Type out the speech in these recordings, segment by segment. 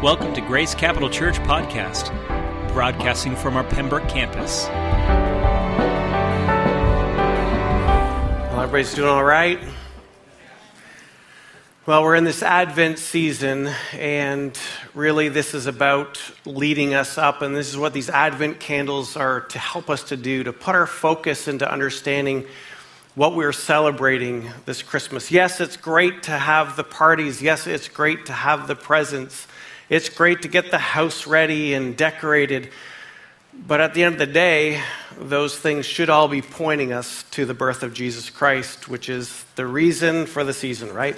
Welcome to Grace Capital Church Podcast, broadcasting from our Pembroke campus. Well, everybody's doing all right? Well, we're in this Advent season, and really this is about leading us up, and this is what these Advent candles are to help us to do, to put our focus into understanding what we're celebrating this Christmas. Yes, it's great to have the parties. Yes, it's great to have the presents. It's great to get the house ready and decorated. But at the end of the day, those things should all be pointing us to the birth of Jesus Christ, which is the reason for the season, right?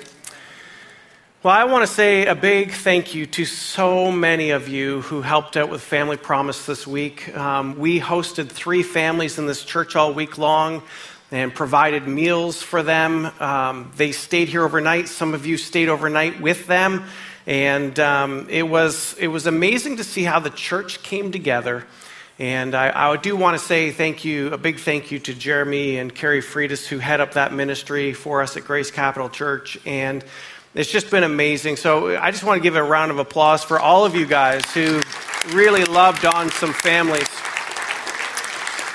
Well, I want to say a big thank you to so many of you who helped out with Family Promise this week. Um, we hosted three families in this church all week long and provided meals for them. Um, they stayed here overnight. Some of you stayed overnight with them. And um, it, was, it was amazing to see how the church came together. And I, I, do want to say thank you, a big thank you to Jeremy and Carrie Friedis, who head up that ministry for us at Grace Capital Church. And it's just been amazing. So I just want to give a round of applause for all of you guys who really loved on some families.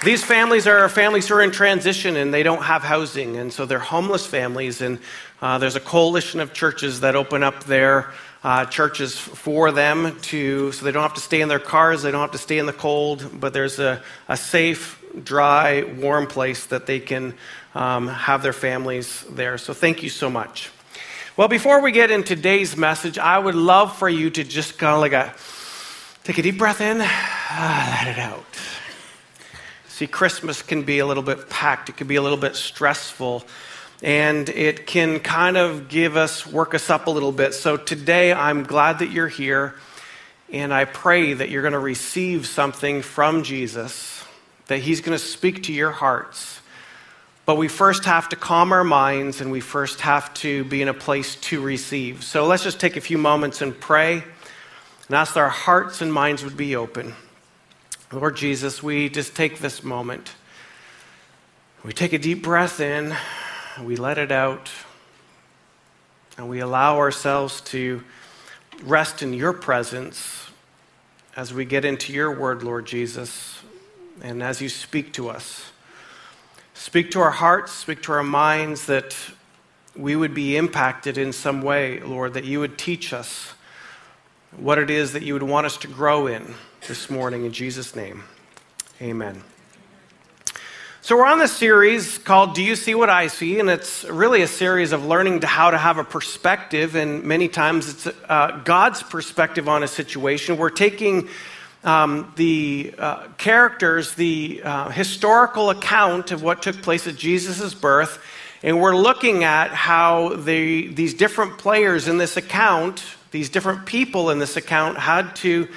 These families are families who are in transition and they don't have housing, and so they're homeless families. And uh, there's a coalition of churches that open up their uh, churches for them to, so they don't have to stay in their cars, they don't have to stay in the cold, but there's a, a safe, dry, warm place that they can um, have their families there. So thank you so much. Well, before we get in today's message, I would love for you to just kind of like a take a deep breath in, let it out. See, Christmas can be a little bit packed, it can be a little bit stressful and it can kind of give us, work us up a little bit. So today, I'm glad that you're here, and I pray that you're going to receive something from Jesus, that He's going to speak to your hearts. But we first have to calm our minds, and we first have to be in a place to receive. So let's just take a few moments and pray and ask that our hearts and minds would be open. Lord Jesus, we just take this moment. We take a deep breath in we let it out, and we allow ourselves to rest in your presence as we get into your word, Lord Jesus, and as you speak to us. Speak to our hearts, speak to our minds that we would be impacted in some way, Lord, that you would teach us what it is that you would want us to grow in this morning. In Jesus' name, amen. So, we're on this series called Do You See What I See? And it's really a series of learning to how to have a perspective. And many times it's uh, God's perspective on a situation. We're taking um, the uh, characters, the uh, historical account of what took place at Jesus' birth, and we're looking at how the, these different players in this account, these different people in this account, had to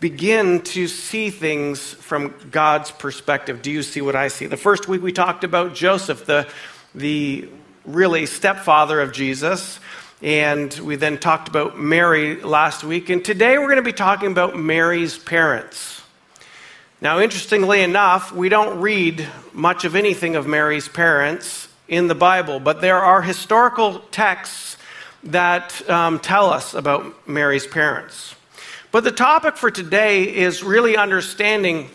begin to see things from God's perspective. Do you see what I see? The first week we talked about Joseph, the, the really stepfather of Jesus. And we then talked about Mary last week. And today we're going to be talking about Mary's parents. Now, interestingly enough, we don't read much of anything of Mary's parents in the Bible, but there are historical texts that um, tell us about Mary's parents. But the topic for today is really understanding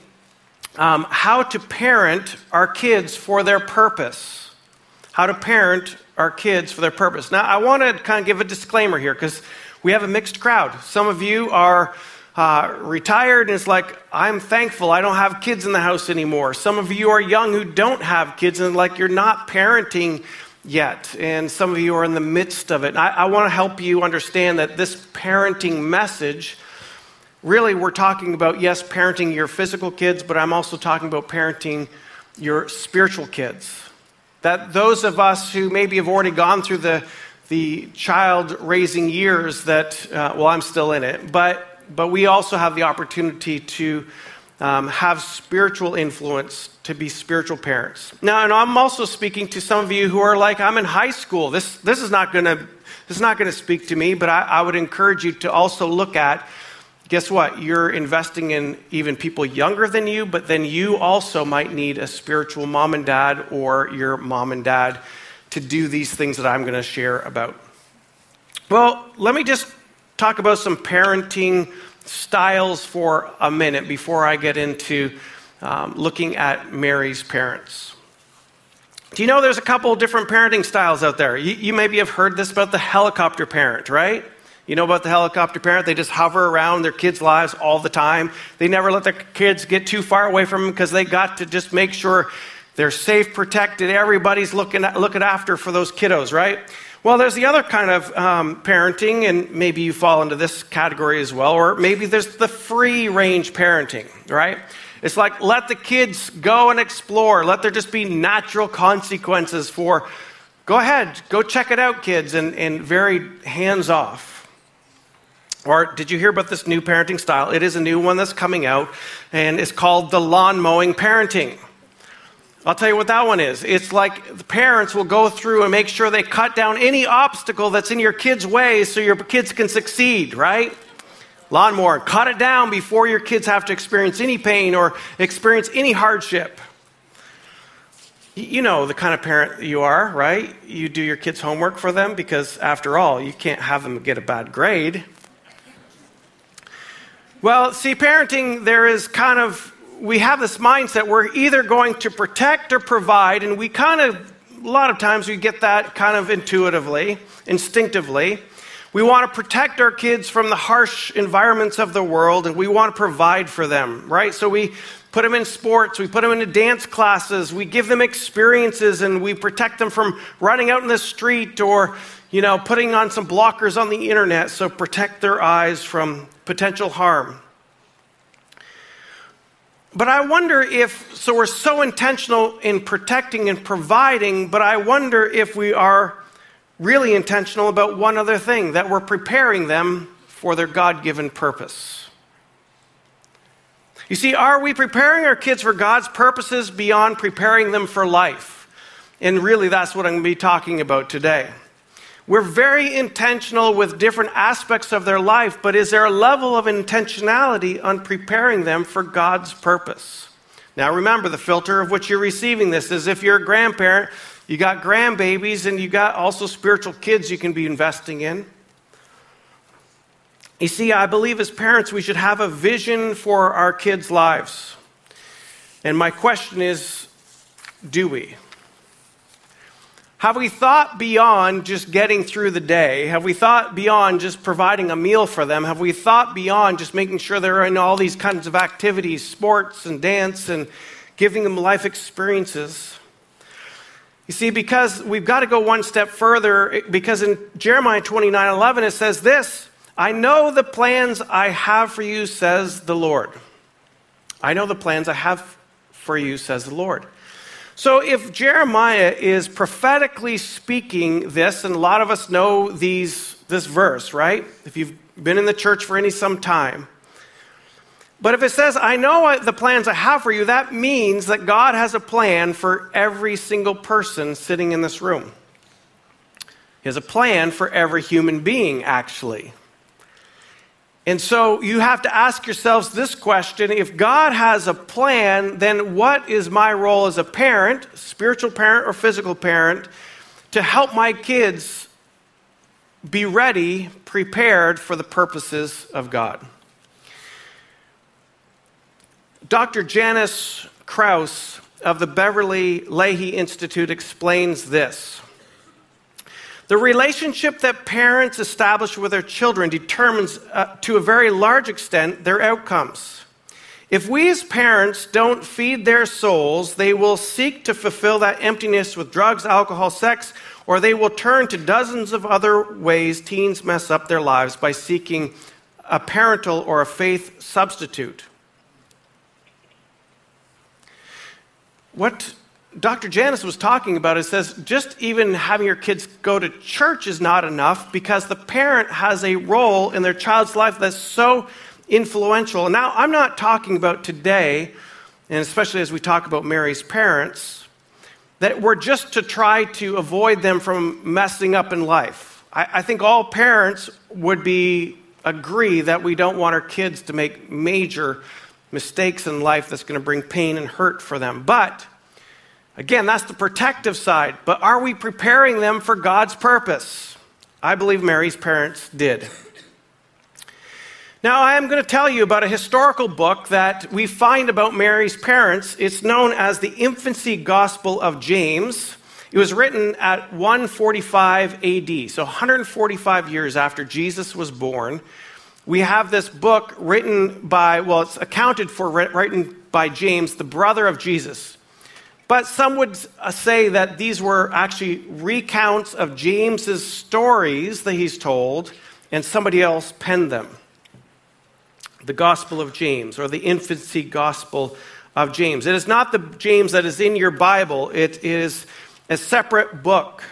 um, how to parent our kids for their purpose. How to parent our kids for their purpose. Now, I want to kind of give a disclaimer here because we have a mixed crowd. Some of you are uh, retired and it's like, I'm thankful I don't have kids in the house anymore. Some of you are young who don't have kids and like you're not parenting yet. And some of you are in the midst of it. I, I want to help you understand that this parenting message really, we're talking about, yes, parenting your physical kids, but I'm also talking about parenting your spiritual kids. That those of us who maybe have already gone through the, the child raising years, that, uh, well, I'm still in it, but, but we also have the opportunity to um, have spiritual influence to be spiritual parents. Now, and I'm also speaking to some of you who are like, I'm in high school. This, this is not going to this is not going to speak to me, but I, I would encourage you to also look at guess what? You're investing in even people younger than you, but then you also might need a spiritual mom and dad or your mom and dad to do these things that I'm going to share about. Well, let me just talk about some parenting styles for a minute before I get into um, looking at Mary's parents. Do you know there's a couple of different parenting styles out there? You, you, maybe have heard this about the helicopter parent, right? You know about the helicopter parent? They just hover around their kids' lives all the time. They never let their kids get too far away from them because they got to just make sure they're safe, protected. Everybody's looking, looking after for those kiddos, right? Well, there's the other kind of um, parenting, and maybe you fall into this category as well, or maybe there's the free range parenting, right? It's like let the kids go and explore, let there just be natural consequences for go ahead, go check it out, kids, and, and very hands off. Or did you hear about this new parenting style? It is a new one that's coming out, and it's called the lawn mowing parenting. I'll tell you what that one is. It's like the parents will go through and make sure they cut down any obstacle that's in your kids' way so your kids can succeed, right? Lawnmower, cut it down before your kids have to experience any pain or experience any hardship. You know the kind of parent you are, right? You do your kids' homework for them because, after all, you can't have them get a bad grade. Well, see, parenting, there is kind of we have this mindset we're either going to protect or provide, and we kind of, a lot of times, we get that kind of intuitively, instinctively. We want to protect our kids from the harsh environments of the world, and we want to provide for them, right? So we put them in sports, we put them into dance classes, we give them experiences, and we protect them from running out in the street or, you know, putting on some blockers on the internet, so protect their eyes from potential harm. But I wonder if, so we're so intentional in protecting and providing, but I wonder if we are really intentional about one other thing that we're preparing them for their God given purpose. You see, are we preparing our kids for God's purposes beyond preparing them for life? And really, that's what I'm going to be talking about today. We're very intentional with different aspects of their life, but is there a level of intentionality on preparing them for God's purpose? Now, remember, the filter of which you're receiving this is if you're a grandparent, you got grandbabies, and you got also spiritual kids you can be investing in. You see, I believe as parents, we should have a vision for our kids' lives. And my question is do we? Have we thought beyond just getting through the day? Have we thought beyond just providing a meal for them? Have we thought beyond just making sure they're in all these kinds of activities, sports and dance, and giving them life experiences? You see, because we've got to go one step further, because in Jeremiah 29 11, it says this I know the plans I have for you, says the Lord. I know the plans I have for you, says the Lord. So, if Jeremiah is prophetically speaking this, and a lot of us know these, this verse, right? If you've been in the church for any some time. But if it says, I know the plans I have for you, that means that God has a plan for every single person sitting in this room. He has a plan for every human being, actually. And so you have to ask yourselves this question if God has a plan, then what is my role as a parent, spiritual parent or physical parent, to help my kids be ready, prepared for the purposes of God? Dr. Janice Crouse of the Beverly LaHaye Institute explains this. The relationship that parents establish with their children determines, uh, to a very large extent, their outcomes. If we as parents don't feed their souls, they will seek to fulfill that emptiness with drugs, alcohol, sex, or they will turn to dozens of other ways teens mess up their lives by seeking a parental or a faith substitute. What Dr. Janice was talking about it says just even having your kids go to church is not enough because the parent has a role in their child's life that's so influential. Now I'm not talking about today, and especially as we talk about Mary's parents, that we're just to try to avoid them from messing up in life. I, I think all parents would be agree that we don't want our kids to make major mistakes in life that's going to bring pain and hurt for them. But Again, that's the protective side. But are we preparing them for God's purpose? I believe Mary's parents did. Now, I am going to tell you about a historical book that we find about Mary's parents. It's known as the Infancy Gospel of James. It was written at 145 AD, so 145 years after Jesus was born. We have this book written by, well, it's accounted for, written by James, the brother of Jesus. But some would uh, say that these were actually recounts of James's stories that he's told, and somebody else penned them the Gospel of James or the infancy Gospel of James. It is not the James that is in your Bible, it is a separate book.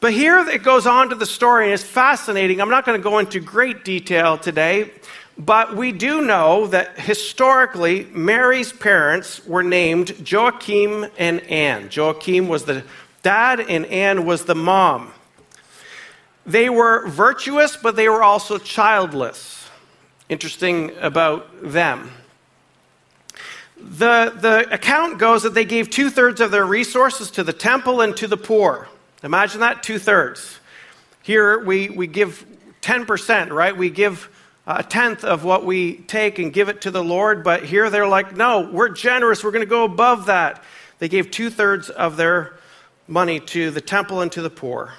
But here it goes on to the story, and it's fascinating. I'm not going to go into great detail today, but we do know that historically, Mary's parents were named Joachim and Anne. Joachim was the dad, and Anne was the mom. They were virtuous, but they were also childless interesting about them. The, the account goes that they gave two thirds of their resources to the temple and to the poor. Imagine that, two thirds. Here we, we give 10%, right? We give a tenth of what we take and give it to the Lord, but here they're like, no, we're generous. We're going to go above that. They gave two thirds of their money to the temple and to the poor.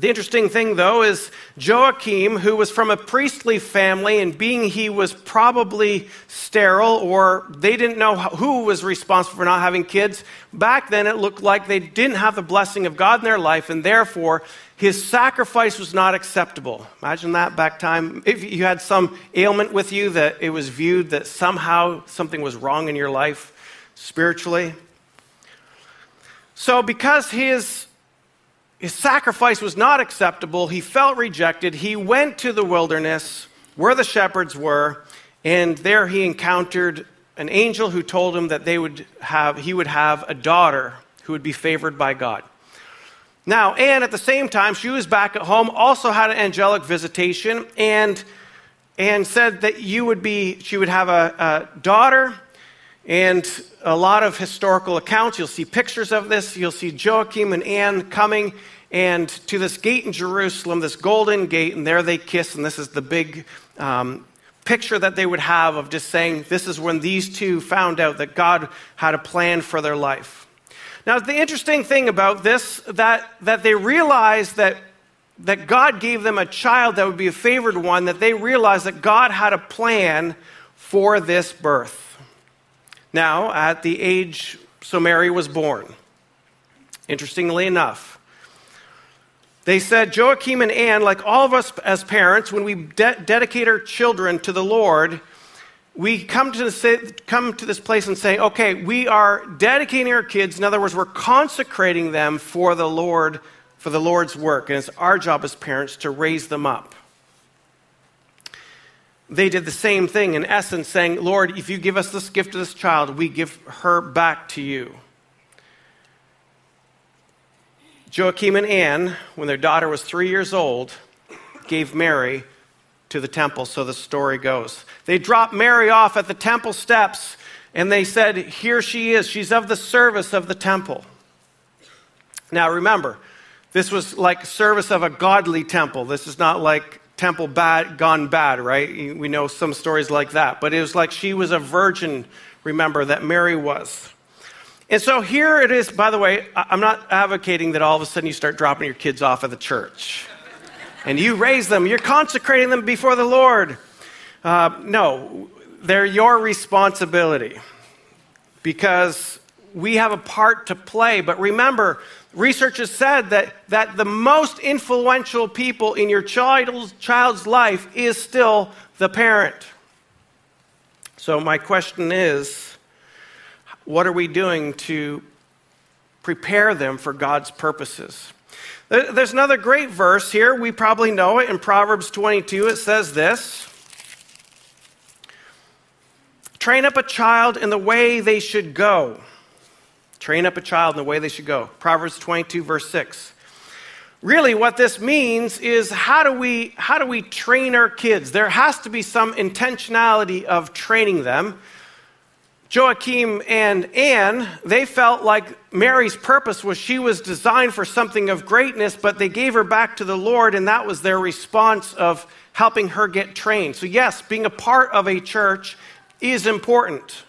The interesting thing, though, is Joachim, who was from a priestly family, and being he was probably sterile, or they didn't know who was responsible for not having kids, back then it looked like they didn't have the blessing of God in their life, and therefore his sacrifice was not acceptable. Imagine that back time. If you had some ailment with you, that it was viewed that somehow something was wrong in your life spiritually. So, because his his sacrifice was not acceptable. He felt rejected. He went to the wilderness where the shepherds were, and there he encountered an angel who told him that they would have, he would have a daughter who would be favored by God. Now, Anne, at the same time, she was back at home, also had an angelic visitation, and, and said that you would be, she would have a, a daughter, and a lot of historical accounts. You'll see pictures of this. You'll see Joachim and Anne coming and to this gate in Jerusalem, this golden gate, and there they kiss. And this is the big um, picture that they would have of just saying, This is when these two found out that God had a plan for their life. Now, the interesting thing about this that that they realized that that God gave them a child that would be a favored one. That they realized that God had a plan for this birth. Now, at the age, so Mary was born. Interestingly enough, they said Joachim and Anne, like all of us as parents, when we de- dedicate our children to the Lord, we come to, come to this place and say, okay, we are dedicating our kids. In other words, we're consecrating them for the Lord, for the Lord's work. And it's our job as parents to raise them up they did the same thing in essence, saying, Lord, if you give us this gift of this child, we give her back to you. Joachim and Anne, when their daughter was three years old, gave Mary to the temple, so the story goes. They dropped Mary off at the temple steps and they said, Here she is. She's of the service of the temple. Now remember, this was like service of a godly temple. This is not like temple bad, gone bad, right? We know some stories like that. But it was like she was a virgin, remember, that Mary was. And so here it is, by the way, I'm not advocating that all of a sudden you start dropping your kids off at the church and you raise them, you're consecrating them before the Lord. Uh, no, they're your responsibility because we have a part to play. But remember, research has said that, that the most influential people in your child's, child's life is still the parent. So, my question is what are we doing to prepare them for God's purposes? There's another great verse here. We probably know it in Proverbs 22. It says this Train up a child in the way they should go Train up a child in the way they should go. Proverbs 22, verse 6. Really, what this means is how do we, how do we train our kids? There has to be some intentionality of training them. Joachim and Anne, they felt like Mary's purpose was she was designed for something of greatness, but they gave her back to the Lord, and that was their response of helping her get trained. So, yes, being a part of a church is important.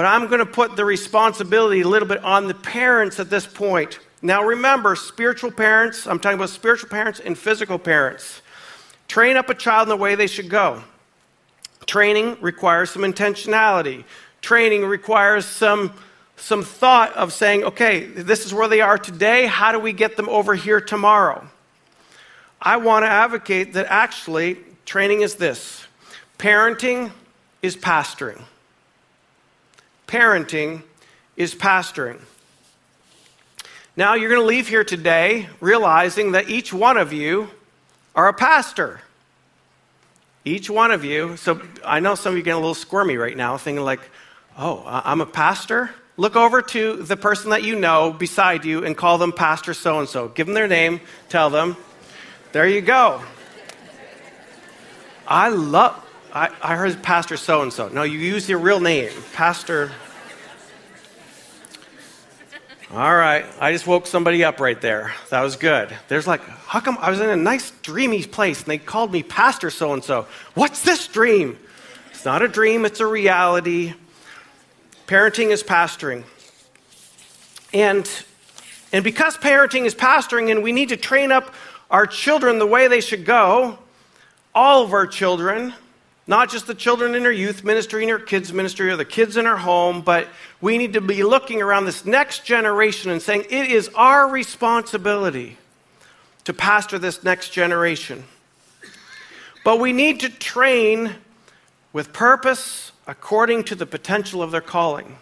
But I'm going to put the responsibility a little bit on the parents at this point. Now, remember, spiritual parents, I'm talking about spiritual parents and physical parents. Train up a child in the way they should go. Training requires some intentionality. Training requires some, some thought of saying, okay, this is where they are today. How do we get them over here tomorrow? I want to advocate that actually training is this parenting is pastoring. Parenting is pastoring. Now, you're going to leave here today realizing that each one of you are a pastor. Each one of you. So I know some of you getting a little squirmy right now, thinking like, oh, I'm a pastor? Look over to the person that you know beside you and call them Pastor so and so. Give them their name, tell them. There you go. I love, I, I heard Pastor so and so. No, you use your real name, Pastor. All right, I just woke somebody up right there. That was good. There's like, how come I was in a nice dreamy place and they called me Pastor so and so? What's this dream? It's not a dream, it's a reality. Parenting is pastoring. And, and because parenting is pastoring and we need to train up our children the way they should go, all of our children, not just the children in our youth ministry and our kids ministry or the kids in our home, but we need to be looking around this next generation and saying it is our responsibility to pastor this next generation. But we need to train with purpose according to the potential of their calling.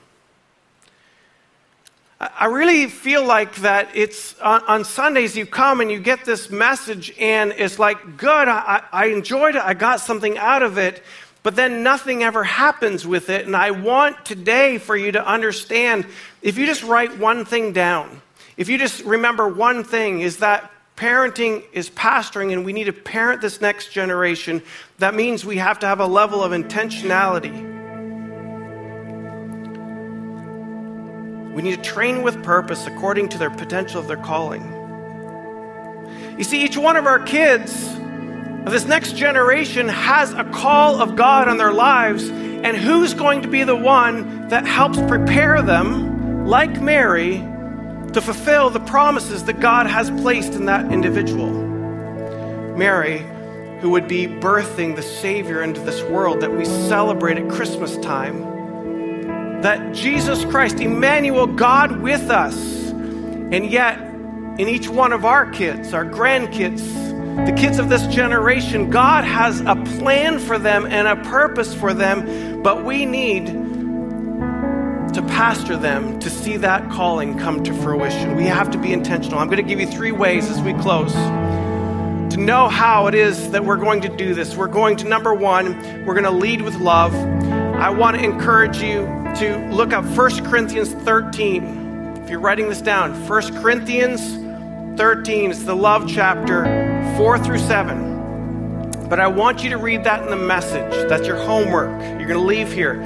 I really feel like that it's on, on, Sundays you come and you get this message and it's like, good, I, I enjoyed it, I got something out of it, but then nothing ever happens with it. And I want today for you to understand if you just write one thing down, if you just remember one thing, is that parenting is pastoring and we need to parent this next generation. That means we have to have a level of intentionality We need to train with purpose according to their potential of their calling. You see, each one of our kids, of this next generation, has a call of God on their lives, and who's going to be the one that helps prepare them, like Mary, to fulfill the promises that God has placed in that individual? Mary, who would be birthing the Savior into this world that we celebrate at Christmas time that Jesus Christ, Emmanuel, God with us, and yet in each one of our kids, our grandkids, the kids of this generation, God has a plan for them and a purpose for them, but we need to pastor them to see that calling come to fruition. We have to be intentional. I'm going to give you three ways as we close to know how it is that we're going to do this. We're going to, number one, we're going to lead with love. I want to encourage you to look up 1 Corinthians 13. If you're writing this down, 1 Corinthians 13 is the love chapter 4 through 7. But I want you to read that in the message. That's your homework. You're going to leave here.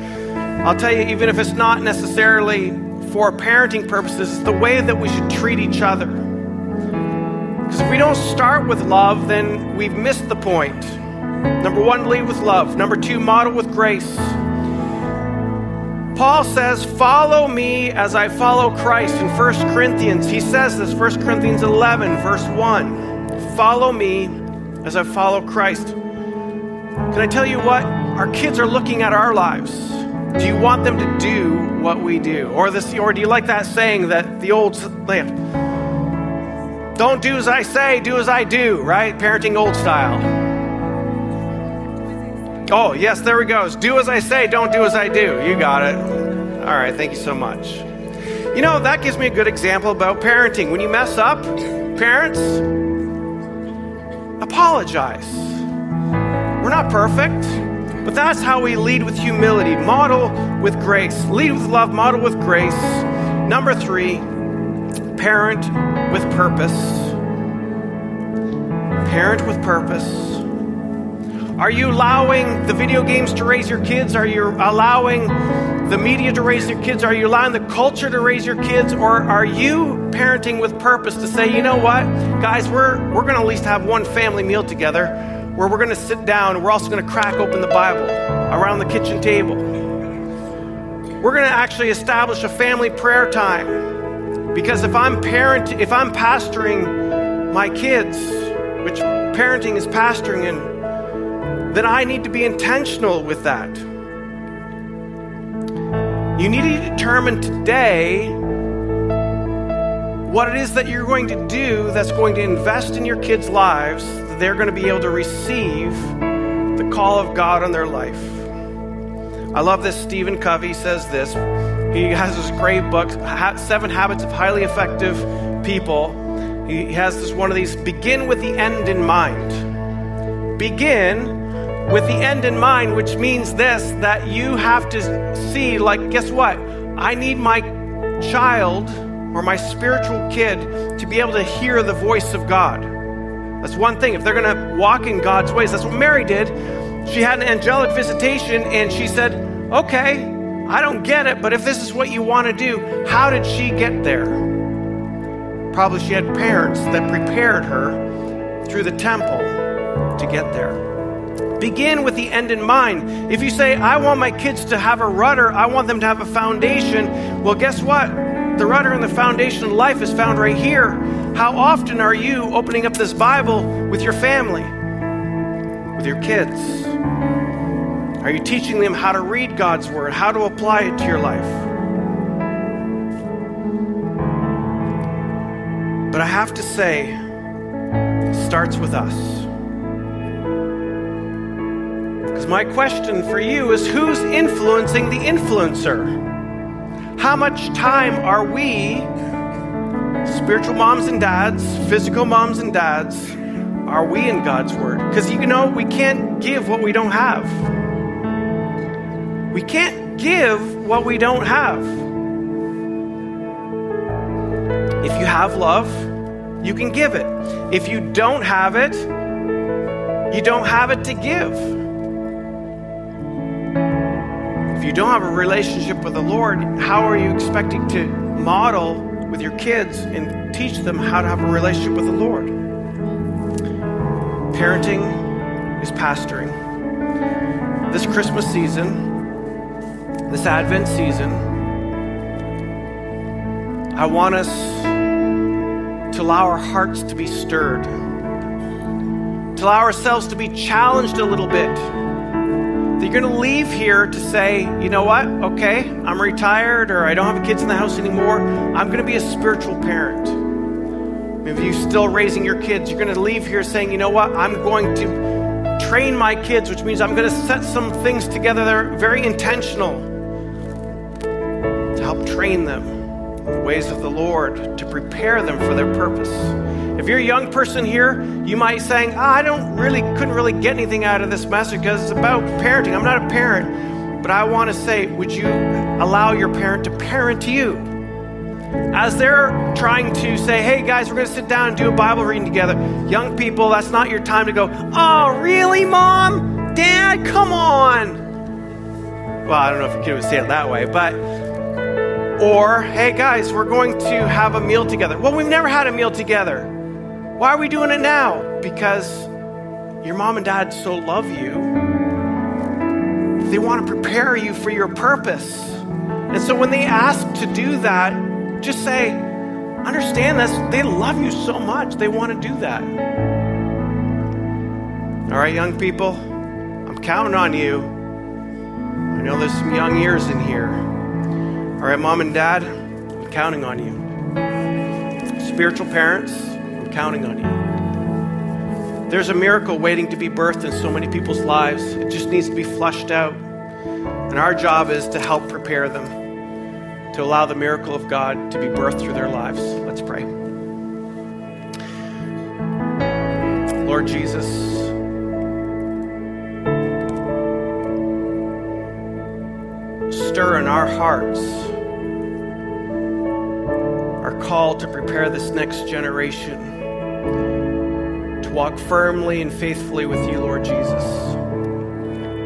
I'll tell you, even if it's not necessarily for parenting purposes, it's the way that we should treat each other. Because if we don't start with love, then we've missed the point. Number one, lead with love. Number two, model with grace. Paul says, Follow me as I follow Christ in 1 Corinthians. He says this, 1 Corinthians 11, verse 1. Follow me as I follow Christ. Can I tell you what? Our kids are looking at our lives. Do you want them to do what we do? Or, this, or do you like that saying that the old like, don't do as I say, do as I do, right? Parenting old style. Oh, yes, there we go. Do as I say, don't do as I do. You got it. All right, thank you so much. You know, that gives me a good example about parenting. When you mess up, parents, apologize. We're not perfect, but that's how we lead with humility, model with grace, lead with love, model with grace. Number three, parent with purpose. Parent with purpose. Are you allowing the video games to raise your kids? Are you allowing the media to raise your kids? Are you allowing the culture to raise your kids? Or are you parenting with purpose to say, you know what, guys, we're, we're going to at least have one family meal together where we're going to sit down and we're also going to crack open the Bible around the kitchen table. We're going to actually establish a family prayer time. Because if I'm parent, if I'm pastoring my kids, which parenting is pastoring, and then I need to be intentional with that. You need to determine today what it is that you're going to do that's going to invest in your kids' lives, that they're going to be able to receive the call of God on their life. I love this. Stephen Covey says this. He has this great book, Seven Habits of Highly Effective People. He has this one of these begin with the end in mind. Begin with the end in mind, which means this that you have to see, like, guess what? I need my child or my spiritual kid to be able to hear the voice of God. That's one thing. If they're going to walk in God's ways, that's what Mary did. She had an angelic visitation and she said, Okay, I don't get it, but if this is what you want to do, how did she get there? Probably she had parents that prepared her through the temple to get there. Begin with the end in mind. If you say, I want my kids to have a rudder, I want them to have a foundation, well, guess what? The rudder and the foundation of life is found right here. How often are you opening up this Bible with your family, with your kids? Are you teaching them how to read God's Word, how to apply it to your life? But I have to say, it starts with us. My question for you is who's influencing the influencer? How much time are we, spiritual moms and dads, physical moms and dads, are we in God's Word? Because you know, we can't give what we don't have. We can't give what we don't have. If you have love, you can give it. If you don't have it, you don't have it to give. You don't have a relationship with the Lord, how are you expecting to model with your kids and teach them how to have a relationship with the Lord? Parenting is pastoring. This Christmas season, this Advent season, I want us to allow our hearts to be stirred, to allow ourselves to be challenged a little bit that you're going to leave here to say, you know what? Okay, I'm retired or I don't have kids in the house anymore. I'm going to be a spiritual parent. If you're still raising your kids, you're going to leave here saying, you know what? I'm going to train my kids, which means I'm going to set some things together that are very intentional to help train them the ways of the Lord, to prepare them for their purpose. If you're a young person here, you might be saying, oh, I don't really couldn't really get anything out of this message because it's about parenting. I'm not a parent, but I want to say, would you allow your parent to parent you? As they're trying to say, hey guys, we're going to sit down and do a Bible reading together. Young people, that's not your time to go, oh, really, mom? Dad, come on. Well, I don't know if you could say it that way, but or, hey guys, we're going to have a meal together. Well, we've never had a meal together. Why are we doing it now? Because your mom and dad so love you. They want to prepare you for your purpose. And so when they ask to do that, just say, understand this. They love you so much. They want to do that. All right, young people, I'm counting on you. I know there's some young ears in here. All right, mom and dad, I'm counting on you. Spiritual parents, I'm counting on you. There's a miracle waiting to be birthed in so many people's lives. It just needs to be flushed out. And our job is to help prepare them, to allow the miracle of God to be birthed through their lives. Let's pray. Lord Jesus, stir in our hearts our call to prepare this next generation to walk firmly and faithfully with you, Lord Jesus.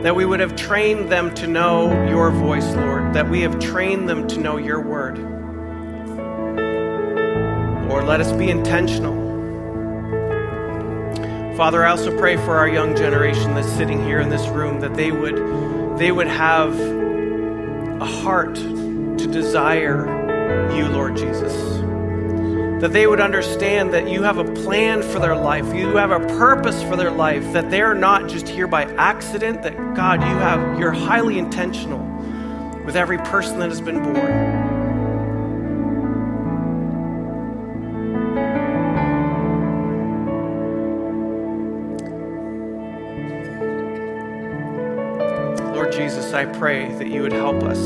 that we would have trained them to know your voice, Lord, that we have trained them to know your word. Lord, let us be intentional. Father, I also pray for our young generation that's sitting here in this room that they would they would have heart to desire you, Lord Jesus. That they would understand that you have a plan for their life, you have a purpose for their life, that they are not just here by accident, that God, you have you're highly intentional with every person that has been born. Jesus, I pray that you would help us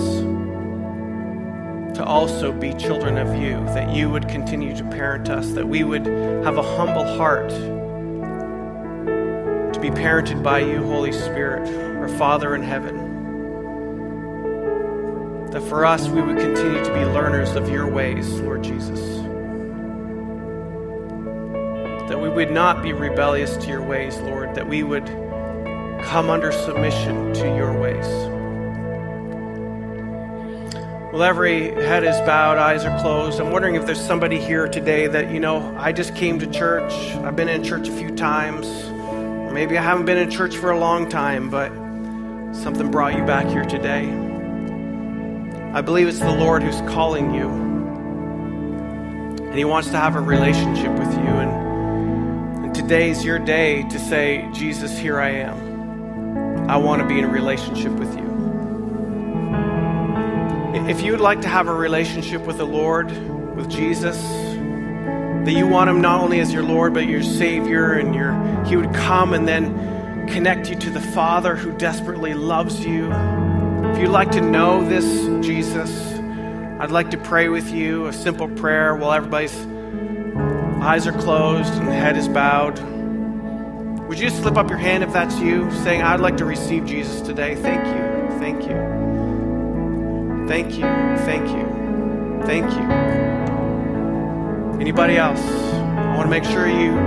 to also be children of you, that you would continue to parent us, that we would have a humble heart to be parented by you, Holy Spirit, our Father in heaven. That for us, we would continue to be learners of your ways, Lord Jesus. That we would not be rebellious to your ways, Lord, that we would come under submission to your ways. Well, every head is bowed, eyes are closed. I'm wondering if there's somebody here today that, you know, I just came to church. I've been in church a few times. Or maybe I haven't been in church for a long time, but something brought you back here today. I believe it's the Lord who's calling you. And He wants to have a relationship with you. And, and today's your day to say, Jesus, here I am. I want to be in a relationship with you. If you would like to have a relationship with the Lord, with Jesus, that you want him not only as your Lord, but your Savior, and your, he would come and then connect you to the Father who desperately loves you. If you'd like to know this Jesus, I'd like to pray with you a simple prayer while everybody's eyes are closed and head is bowed. Would you slip up your hand if that's you, saying, I'd like to receive Jesus today? Thank you. Thank you. Thank you. Thank you. Thank you. Anybody else? I want to make sure you,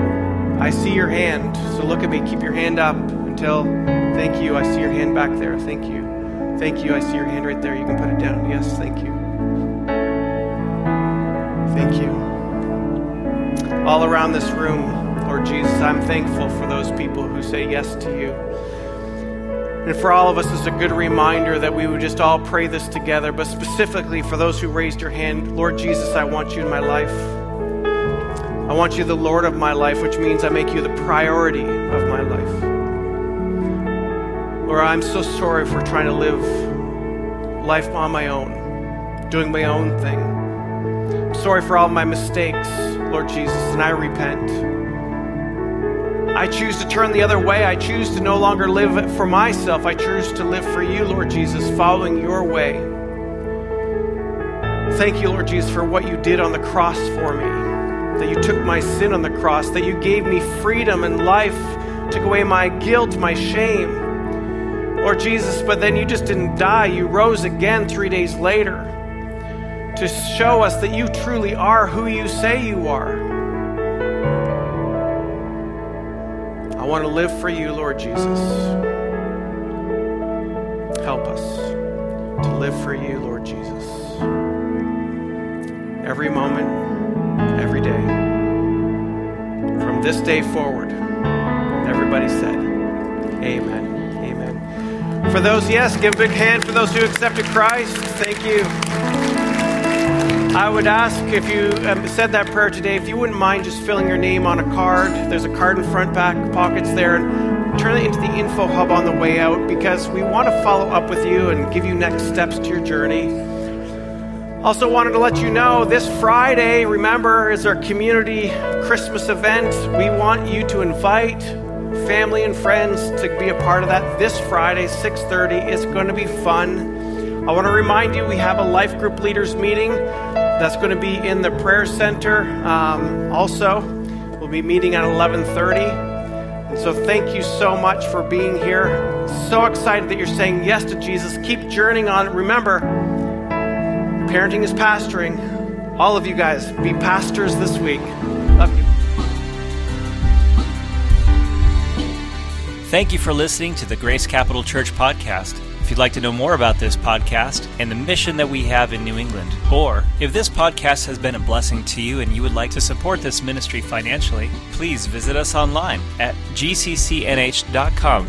I see your hand. So look at me. Keep your hand up until, thank you. I see your hand back there. Thank you. Thank you. I see your hand right there. You can put it down. Yes, thank you. Thank you. All around this room, Lord Jesus, I'm thankful for those people who say yes to you. And for all of us, it's a good reminder that we would just all pray this together, but specifically for those who raised your hand, Lord Jesus, I want you in my life. I want you the Lord of my life, which means I make you the priority of my life. Lord, I'm so sorry for trying to live life on my own, doing my own thing. I'm sorry for all my mistakes, Lord Jesus, and I repent. I choose to turn the other way. I choose to no longer live for myself. I choose to live for you, Lord Jesus, following your way. Thank you, Lord Jesus, for what you did on the cross for me. That you took my sin on the cross, that you gave me freedom and life, took away my guilt, my shame. Lord Jesus, but then you just didn't die. You rose again three days later to show us that you truly are who you say you are. I want to live for you, Lord Jesus. Help us to live for you, Lord Jesus. Every moment, every day. From this day forward, everybody said, Amen. Amen. For those, yes, give a big hand for those who accepted Christ. Thank you. I would ask if you um, said that prayer today, if you wouldn't mind just filling your name on a card. There's a card in front, back pockets there, and turn it into the info hub on the way out because we want to follow up with you and give you next steps to your journey. Also, wanted to let you know this Friday, remember, is our community Christmas event. We want you to invite family and friends to be a part of that this Friday, 6:30. It's going to be fun. I want to remind you we have a life group leaders meeting that's going to be in the prayer center. Um, also, we'll be meeting at 11:30. And so, thank you so much for being here. So excited that you're saying yes to Jesus. Keep journeying on. Remember, parenting is pastoring. All of you guys, be pastors this week. Love you. Thank you for listening to the Grace Capital Church podcast. You'd like to know more about this podcast and the mission that we have in New England, or if this podcast has been a blessing to you and you would like to support this ministry financially, please visit us online at gccnh.com